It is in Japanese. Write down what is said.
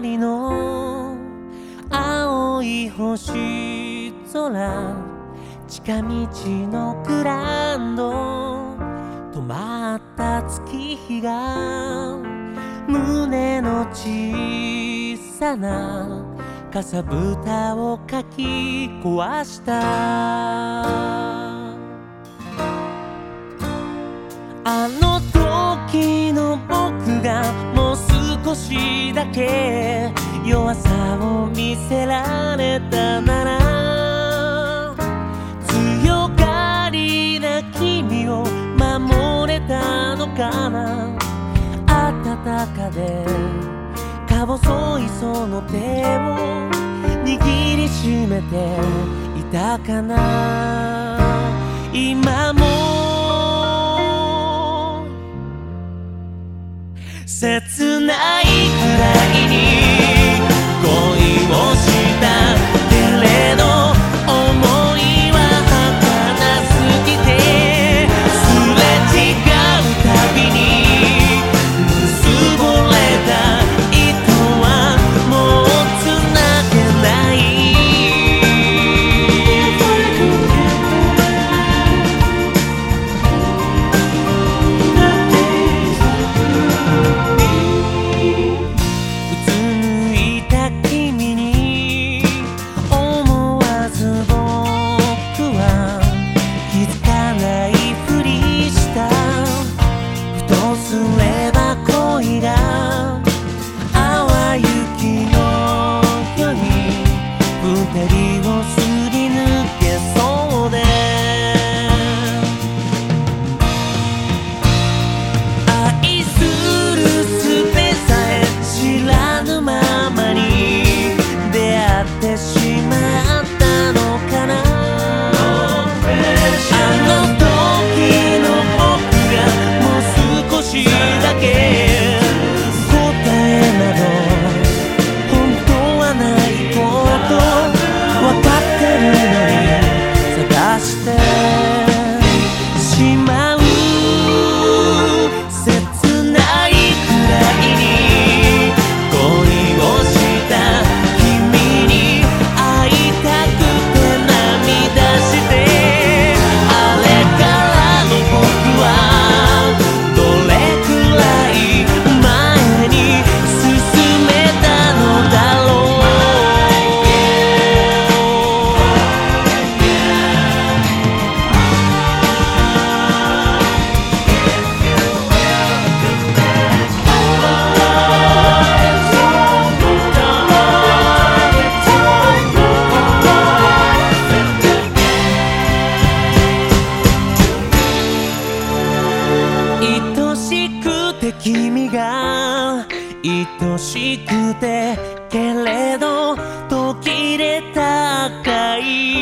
りの青い星空近道のグランド止まった月日が胸の小さなかさぶたをかき壊した。だけ弱さを見せられたなら強がりな君を守れたのかな。暖かでか細いその手を握りしめていたかな。今も切ないくらいにてけれど途切れた赤い